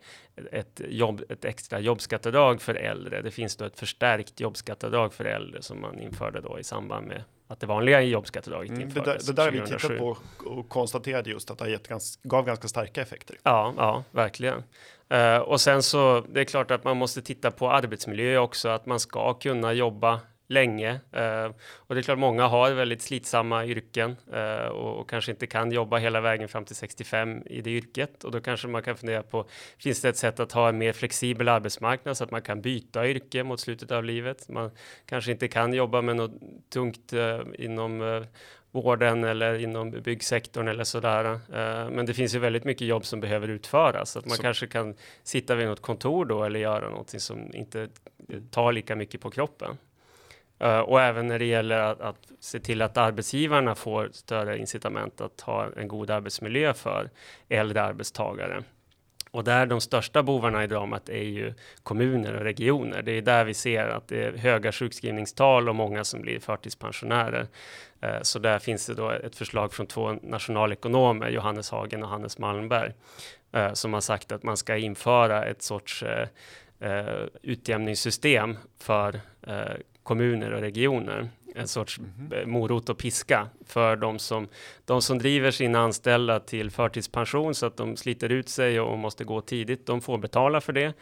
ett, jobb, ett extra jobbskatteavdrag för äldre. Det finns då ett förstärkt jobbskatteavdrag för äldre som man införde då i samband med att det vanliga jobbskatteavdraget mm, infördes. Det där, det där har vi tittat på och konstaterade just att det gett ganska, gav ganska starka effekter. Ja, ja, verkligen. Uh, och sen så det är klart att man måste titta på arbetsmiljö också, att man ska kunna jobba länge. Uh, och det är klart många har väldigt slitsamma yrken uh, och, och, kanske inte kan jobba hela vägen fram till 65 i det yrket. Och då kanske man kan fundera på, finns det ett sätt att ha en mer flexibel arbetsmarknad så att man kan byta yrke mot slutet av livet? Man kanske inte kan jobba med något tungt uh, inom vården eller inom byggsektorn eller sådär. Men det finns ju väldigt mycket jobb som behöver utföras. Så att man så. kanske kan sitta vid något kontor då eller göra någonting som inte tar lika mycket på kroppen. Uh, och även när det gäller att, att, se till att arbetsgivarna får större incitament att ha en god arbetsmiljö för äldre arbetstagare. Och där de största bovarna i dramat är ju kommuner och regioner. Det är där vi ser att det är höga sjukskrivningstal och många som blir förtidspensionärer. Eh, så där finns det då ett förslag från två nationalekonomer, Johannes Hagen och Hannes Malmberg, eh, som har sagt att man ska införa ett sorts utjämningssystem för kommuner och regioner en sorts mm. morot och piska för de som, de som driver sina anställda till förtidspension så att de sliter ut sig och måste gå tidigt. De får betala för det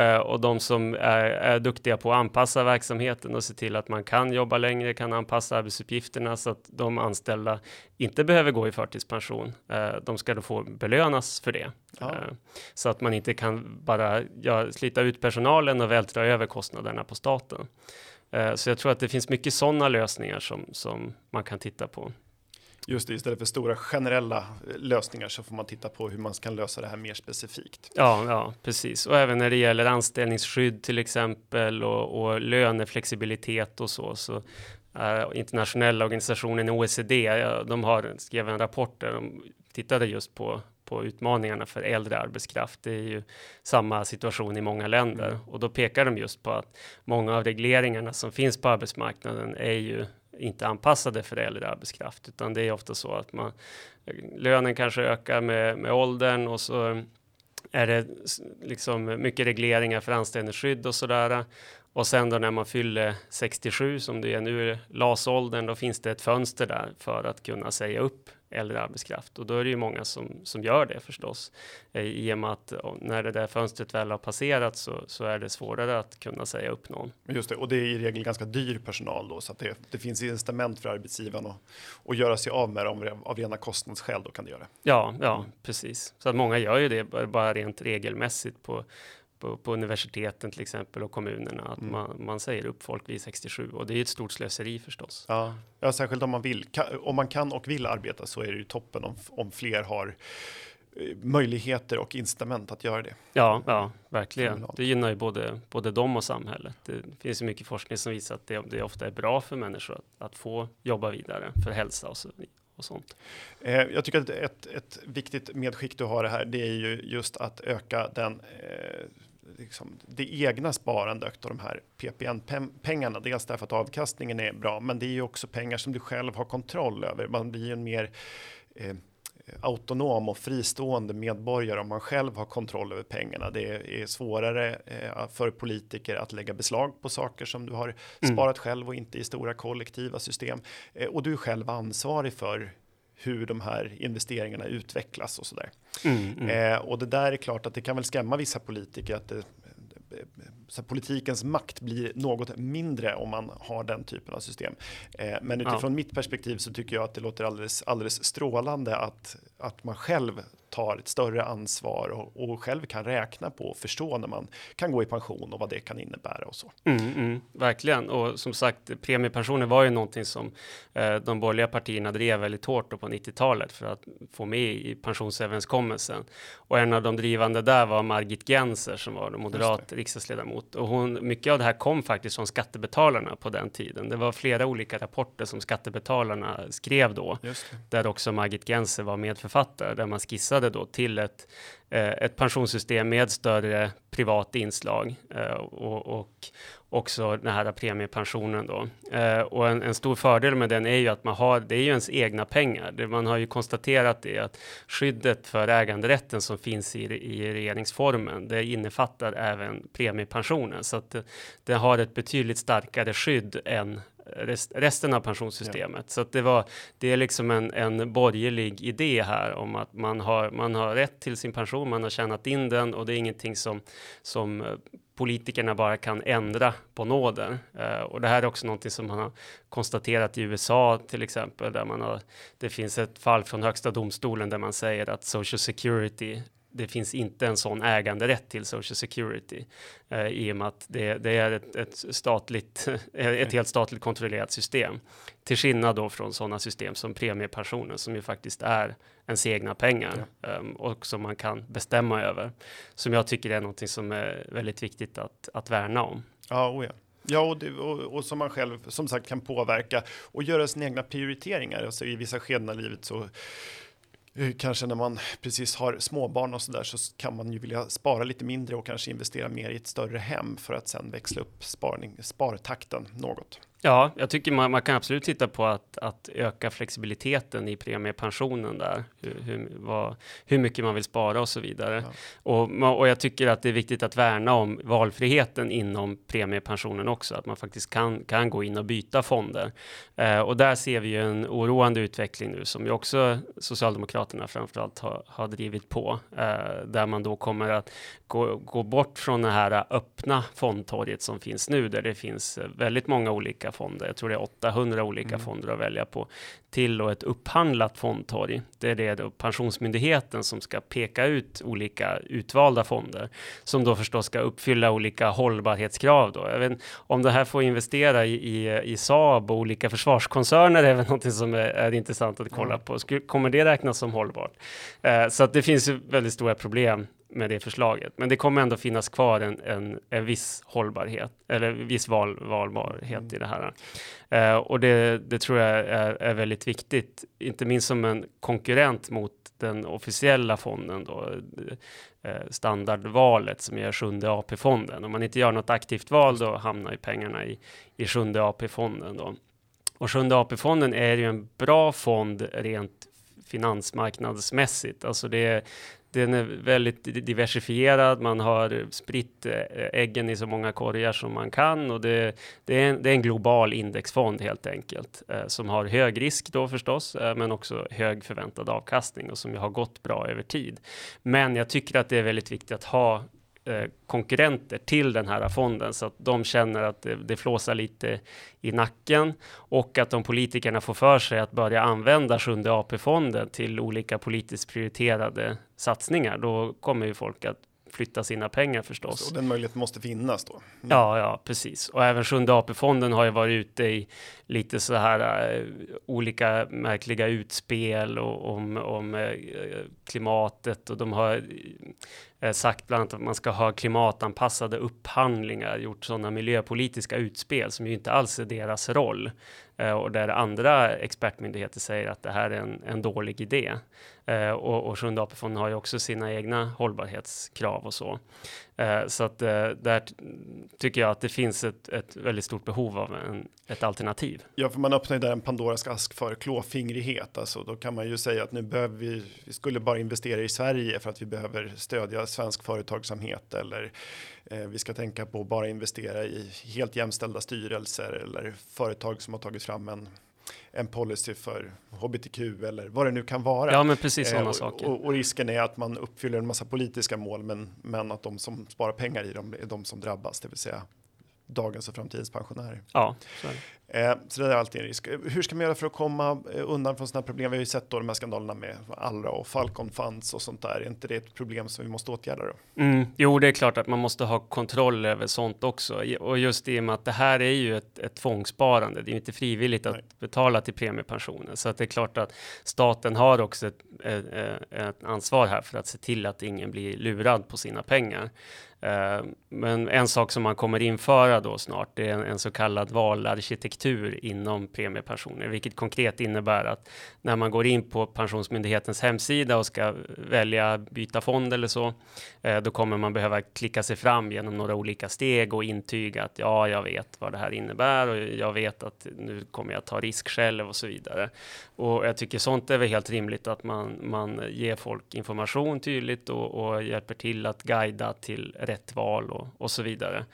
uh, och de som är, är, duktiga på att anpassa verksamheten och se till att man kan jobba längre, kan anpassa arbetsuppgifterna så att de anställda inte behöver gå i förtidspension. Uh, de ska då få belönas för det. Ja. Uh, så att man inte kan bara ja, slita ut personalen och vältra över kostnaderna på staten. Eh, så jag tror att det finns mycket sådana lösningar som, som man kan titta på. Just det, istället för stora generella eh, lösningar så får man titta på hur man kan lösa det här mer specifikt. Ja, ja precis. Och även när det gäller anställningsskydd till exempel och, och löneflexibilitet och så, så är internationella organisationen OECD, de har skrev en rapport där de tittade just på på utmaningarna för äldre arbetskraft. Det är ju samma situation i många länder mm. och då pekar de just på att många av regleringarna som finns på arbetsmarknaden är ju inte anpassade för äldre arbetskraft, utan det är ofta så att man lönen kanske ökar med, med åldern och så är det liksom mycket regleringar för anställningsskydd och sådär. Och sen då när man fyller 67 som det är nu, LAS-åldern, då finns det ett fönster där för att kunna säga upp äldre arbetskraft och då är det ju många som, som gör det förstås. Eh, I och med att när det där fönstret väl har passerat så, så är det svårare att kunna säga upp någon. Just det, och det är i regel ganska dyr personal då så att det, det finns incitament för arbetsgivaren att, att göra sig av med dem av rena kostnadsskäl. Då kan det göra. Ja, ja, precis. Så att många gör ju det bara rent regelmässigt på på, på, universiteten till exempel och kommunerna att mm. man, man säger upp folk vid 67 och det är ett stort slöseri förstås. Ja, ja särskilt om man vill. om man kan och vill arbeta så är det ju toppen om, om fler har eh, möjligheter och incitament att göra det. Ja, ja, verkligen. Det gynnar ju både, både dem och samhället. Det finns ju mycket forskning som visar att det, det ofta är bra för människor att, att få jobba vidare för hälsa och så. Eh, jag tycker att ett, ett viktigt medskick du har här, det är ju just att öka den eh, liksom, det egna sparandet och de här PPN-pengarna. Dels därför att avkastningen är bra, men det är ju också pengar som du själv har kontroll över. Man blir ju en mer eh, autonom och fristående medborgare om man själv har kontroll över pengarna. Det är svårare eh, för politiker att lägga beslag på saker som du har mm. sparat själv och inte i stora kollektiva system. Eh, och du är själv ansvarig för hur de här investeringarna utvecklas och så där. Mm, mm. Eh, och det där är klart att det kan väl skrämma vissa politiker att det, så politikens makt blir något mindre om man har den typen av system. Eh, men utifrån ja. mitt perspektiv så tycker jag att det låter alldeles, alldeles strålande att, att man själv tar ett större ansvar och, och, själv kan räkna på och förstå när man kan gå i pension och vad det kan innebära och så. Mm, mm, verkligen. Och som sagt, premiepensioner var ju någonting som eh, de borgerliga partierna drev väldigt hårt på 90-talet för att få med i pensionsöverenskommelsen. Och en av de drivande där var Margit Genser som var moderat riksdagsledamot. Och hon, mycket av det här kom faktiskt från skattebetalarna på den tiden. Det var flera olika rapporter som skattebetalarna skrev då, där också Margit Genser var medförfattare, där man skissade syftade då till ett, eh, ett pensionssystem med större privat inslag eh, och, och också den här premiepensionen då. Eh, och en, en, stor fördel med den är ju att man har, det är ju ens egna pengar. Det, man har ju konstaterat det att skyddet för äganderätten som finns i, i regeringsformen, det innefattar även premiepensionen. Så att det, det har ett betydligt starkare skydd än rest, resten av pensionssystemet. Ja. Så det, var, det är liksom en, en borgerlig idé här om att man har, man har rätt till sin pension, man har tjänat in den och det är ingenting som, som politikerna bara kan ändra på nåder. Uh, och det här är också någonting som man har konstaterat i USA till exempel, där man har, det finns ett fall från högsta domstolen där man säger att social security det finns inte en sån äganderätt till Social Security eh, i och med att det, det är ett, ett, statligt, (laughs) ett helt statligt kontrollerat system. Till skillnad då från sådana system som premiepensionen som ju faktiskt är ens egna pengar ja. um, och som man kan bestämma över. Som jag tycker är någonting som är väldigt viktigt att, att värna om. Ja, oh ja. Ja, och, det, och, och, som man själv som sagt kan påverka och göra sina egna prioriteringar. Alltså I vissa skeden av livet så Eh, kanske när man precis har småbarn och så där så kan man ju vilja spara lite mindre och kanske investera mer i ett större hem för att sen växla upp sparning, spartakten något. Ja, jag tycker man, man, kan absolut titta på att, att öka flexibiliteten i premiepensionen där. Hur, hur, vad, hur mycket man vill spara och så vidare. Ja. Och, och jag tycker att det är viktigt att värna om valfriheten inom premiepensionen också. Att man faktiskt kan, kan gå in och byta fonder. Eh, och där ser vi ju en oroande utveckling nu som ju också Socialdemokraterna framförallt har, har drivit på. Eh, där man då kommer att gå, gå bort från det här öppna fondtorget som finns nu där det finns väldigt många olika olika fonder. Jag tror det är 800 olika mm. fonder att välja på till och ett upphandlat fondtorg. Det är det då Pensionsmyndigheten som ska peka ut olika utvalda fonder som då förstås ska uppfylla olika hållbarhetskrav. Då. Jag vet, om det här får investera i, i, i Saab och olika försvarskoncerner är väl något som är, är intressant att kolla mm. på. Skulle, kommer det räknas som hållbart? Eh, så att det finns ju väldigt stora problem med det förslaget. Men det kommer ändå finnas kvar en, en, en viss hållbarhet eller viss val, valbarhet mm. i det här. Uh, och det, det, tror jag är, är, väldigt viktigt, inte minst som en konkurrent mot den officiella fonden då, uh, standardvalet som är sjunde AP-fonden. Om man inte gör något aktivt val då hamnar ju pengarna i, i sjunde AP-fonden då. Och sjunde AP-fonden är ju en bra fond rent finansmarknadsmässigt. Alltså det, den är väldigt diversifierad. Man har spritt eh, äggen i så många korgar som man kan och det, det, är, en, det är en global indexfond helt enkelt eh, som har hög risk då förstås, eh, men också hög förväntad avkastning och som har gått bra över tid. Men jag tycker att det är väldigt viktigt att ha konkurrenter till den här fonden så att de känner att det, det flåsar lite i nacken och att de politikerna får för sig att börja använda sjunde AP-fonden till olika politiskt prioriterade satsningar. Då kommer ju folk att flytta sina pengar förstås. Och den möjligheten måste finnas då? Mm. Ja, ja, precis. Och även Sjunde AP-fonden har ju varit ute i lite så här uh, olika märkliga utspel och, om, om uh, klimatet och de har Eh, sagt bland annat att man ska ha klimatanpassade upphandlingar, gjort sådana miljöpolitiska utspel som ju inte alls är deras roll eh, och där andra expertmyndigheter säger att det här är en, en dålig idé. Eh, och, och Sjunde AP-fonden har ju också sina egna hållbarhetskrav och så. Eh, så att eh, där tycker jag att det finns ett, ett väldigt stort behov av en, ett alternativ. Ja, för man öppnar ju där en Pandoras ask för klåfingrighet. Alltså, då kan man ju säga att nu behöver vi, vi skulle bara investera i Sverige för att vi behöver stödja svensk företagsamhet eller eh, vi ska tänka på bara investera i helt jämställda styrelser eller företag som har tagit fram en en policy för hbtq eller vad det nu kan vara. Ja, men precis sådana eh, saker. Och, och, risken är att man uppfyller en massa politiska mål, men, men att de som sparar pengar i dem är de som drabbas, det vill säga dagens och framtidens pensionärer. Ja, så är det. Eh, så det är alltid en risk. Hur ska man göra för att komma eh, undan från sådana problem? Vi har ju sett då de här skandalerna med Allra och Falcon Funds och sånt där. Är inte det ett problem som vi måste åtgärda då? Mm, jo, det är klart att man måste ha kontroll över sånt också. Och just i och med att det här är ju ett, ett tvångssparande. Det är inte frivilligt att Nej. betala till premiepensionen. Så att det är klart att staten har också ett, ett, ett ansvar här för att se till att ingen blir lurad på sina pengar. Eh, men en sak som man kommer införa då snart, det är en, en så kallad valarkitektur inom premiepensioner, vilket konkret innebär att när man går in på Pensionsmyndighetens hemsida och ska välja byta fond eller så, eh, då kommer man behöva klicka sig fram genom några olika steg och intyga att ja, jag vet vad det här innebär och jag vet att nu kommer jag ta risk själv och så vidare. Och jag tycker sånt är väl helt rimligt att man, man ger folk information tydligt och, och hjälper till att guida till rätt val och, och så vidare.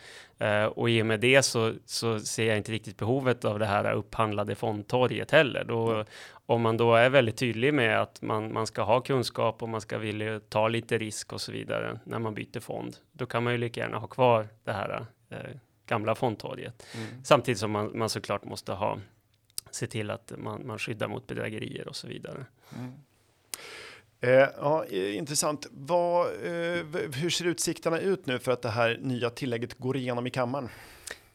Uh, och i och med det så, så ser jag inte riktigt behovet av det här upphandlade fondtorget heller. Då, om man då är väldigt tydlig med att man, man ska ha kunskap och man ska vilja ta lite risk och så vidare när man byter fond, då kan man ju lika gärna ha kvar det här uh, gamla fondtorget. Mm. Samtidigt som man, man såklart måste ha se till att man, man skyddar mot bedrägerier och så vidare. Mm. Eh, ja, intressant. Vad, eh, hur ser utsikterna ut nu för att det här nya tillägget går igenom i kammaren?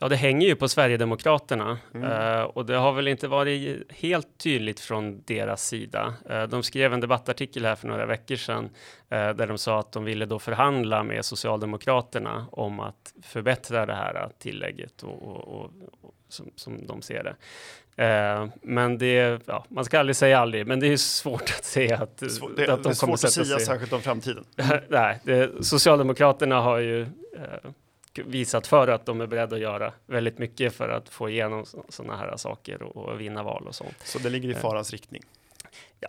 Ja, det hänger ju på Sverigedemokraterna mm. och det har väl inte varit helt tydligt från deras sida. De skrev en debattartikel här för några veckor sedan där de sa att de ville då förhandla med Socialdemokraterna om att förbättra det här tillägget och, och, och som, som de ser det. Eh, men det, ja, man ska aldrig säga aldrig, men det är svårt att säga att, Svår, det, att de det är svårt att säga, sig. särskilt om framtiden. (laughs) Nej, det, Socialdemokraterna har ju eh, visat för att de är beredda att göra väldigt mycket för att få igenom sådana här saker och, och, vinna val och sånt. Så det ligger i eh. farans riktning?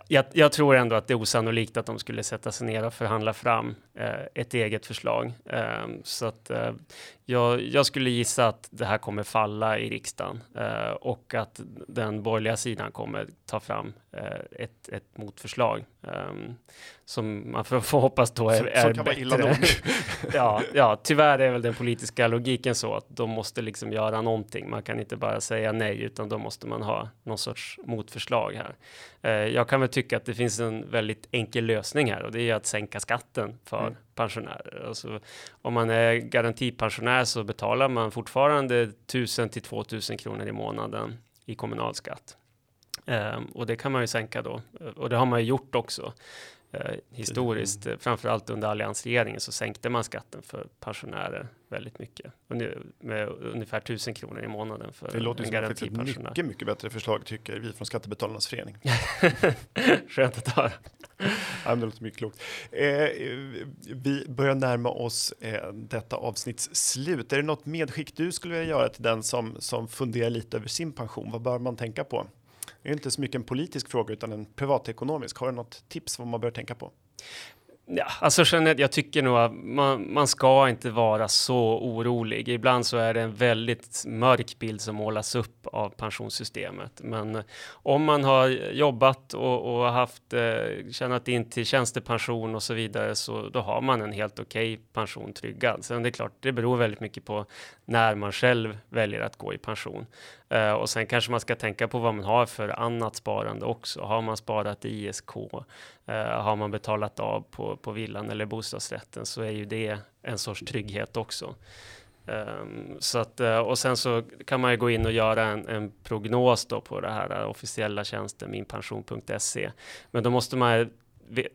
jag, jag, tror ändå att det är osannolikt att de skulle sätta sig ner och förhandla fram eh, ett eget förslag. Eh, så att eh, jag, jag, skulle gissa att det här kommer falla i riksdagen eh, och att den borgerliga sidan kommer ta fram eh, ett, ett motförslag ehm, som man får, får hoppas då är, som, är som bättre. (laughs) ja, ja, tyvärr är väl den politiska logiken så att de måste liksom göra någonting. Man kan inte bara säga nej, utan då måste man ha någon sorts motförslag här. Eh, jag kan väl tycka att det finns en väldigt enkel lösning här och det är att sänka skatten för mm. Pensionärer. Alltså, om man är garantipensionär så betalar man fortfarande 1000 till 2000 kronor i månaden i kommunalskatt. Um, och det kan man ju sänka då. Och det har man ju gjort också. Eh, historiskt, mm. framförallt under alliansregeringen, så sänkte man skatten för pensionärer väldigt mycket. Med ungefär 1000 kronor i månaden för det låter en garantipensionär. Det låter mycket, mycket bättre förslag tycker vi från Skattebetalarnas förening. (laughs) Skönt att höra. (laughs) ja, det låter mycket klokt. Eh, vi börjar närma oss eh, detta avsnitts slut. Är det något medskick du skulle vilja göra till den som, som funderar lite över sin pension? Vad bör man tänka på? Det är inte så mycket en politisk fråga utan en privatekonomisk. Har du något tips vad man bör tänka på? Ja, alltså jag tycker nog att man, man ska inte vara så orolig. Ibland så är det en väldigt mörk bild som målas upp av pensionssystemet. Men om man har jobbat och, och haft eh, tjänat in till tjänstepension och så vidare, så då har man en helt okej okay pension tryggad. Sen det är klart, det beror väldigt mycket på när man själv väljer att gå i pension. Uh, och sen kanske man ska tänka på vad man har för annat sparande också. Har man sparat i ISK? Uh, eh, har man betalat av på, på villan eller bostadsrätten så är ju det en sorts trygghet också. Um, så att, eh, och sen så kan man ju gå in och göra en, en prognos då på det här officiella tjänsten minpension.se. Men då måste man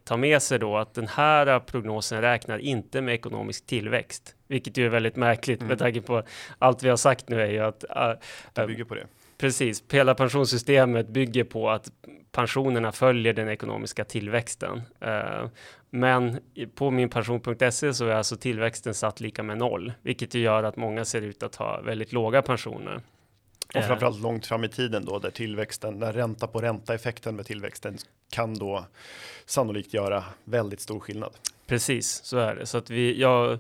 ta med sig då att den här prognosen räknar inte med ekonomisk tillväxt, vilket ju är väldigt märkligt mm. med tanke på allt vi har sagt nu är ju att uh, det bygger på det. Precis, hela pensionssystemet bygger på att pensionerna följer den ekonomiska tillväxten. Uh, men på minpension.se så är alltså tillväxten satt lika med noll, vilket gör att många ser ut att ha väldigt låga pensioner. Och framförallt långt fram i tiden då där tillväxten, där ränta på ränta effekten med tillväxten kan då sannolikt göra väldigt stor skillnad. Precis, så är det. Så att vi, jag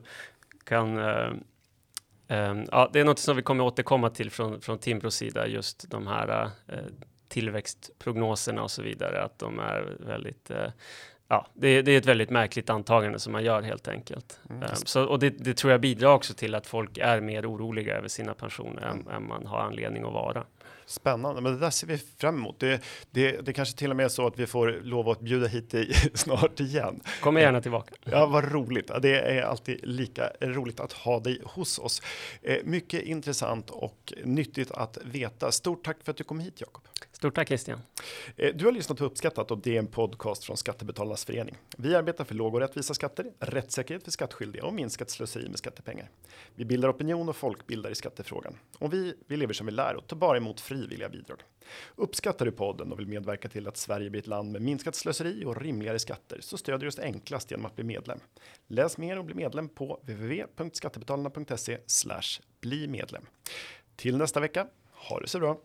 kan um, ja, det är något som vi kommer återkomma till från, från Timbros sida, just de här uh, tillväxtprognoserna och så vidare, att de är väldigt uh, ja, det, det, är ett väldigt märkligt antagande som man gör helt enkelt. Mm. Um, så, och det, det, tror jag bidrar också till att folk är mer oroliga över sina pensioner mm. än, än, man har anledning att vara. Spännande, men det där ser vi fram emot. Det, det, det kanske till och med är så att vi får lov att bjuda hit dig (laughs) snart igen. Kommer gärna tillbaka. Ja, vad roligt. Det är alltid lika roligt att ha dig hos oss. Eh, mycket intressant och nyttigt att veta. Stort tack för att du kom hit, Jakob. Stort tack Christian. Eh, du har lyssnat och Uppskattat och det är en podcast från Skattebetalarnas förening. Vi arbetar för låga och rättvisa skatter, rättssäkerhet för skattskyldiga och minskat slöseri med skattepengar. Vi bildar opinion och folkbildar i skattefrågan. Och vi, vi lever som vi lär och tar bara emot frivilliga bidrag. Uppskattar du podden och vill medverka till att Sverige blir ett land med minskat slöseri och rimligare skatter så stödjer du oss enklast genom att bli medlem. Läs mer och bli medlem på www.skattebetalarna.se bli medlem. Till nästa vecka, ha det så bra!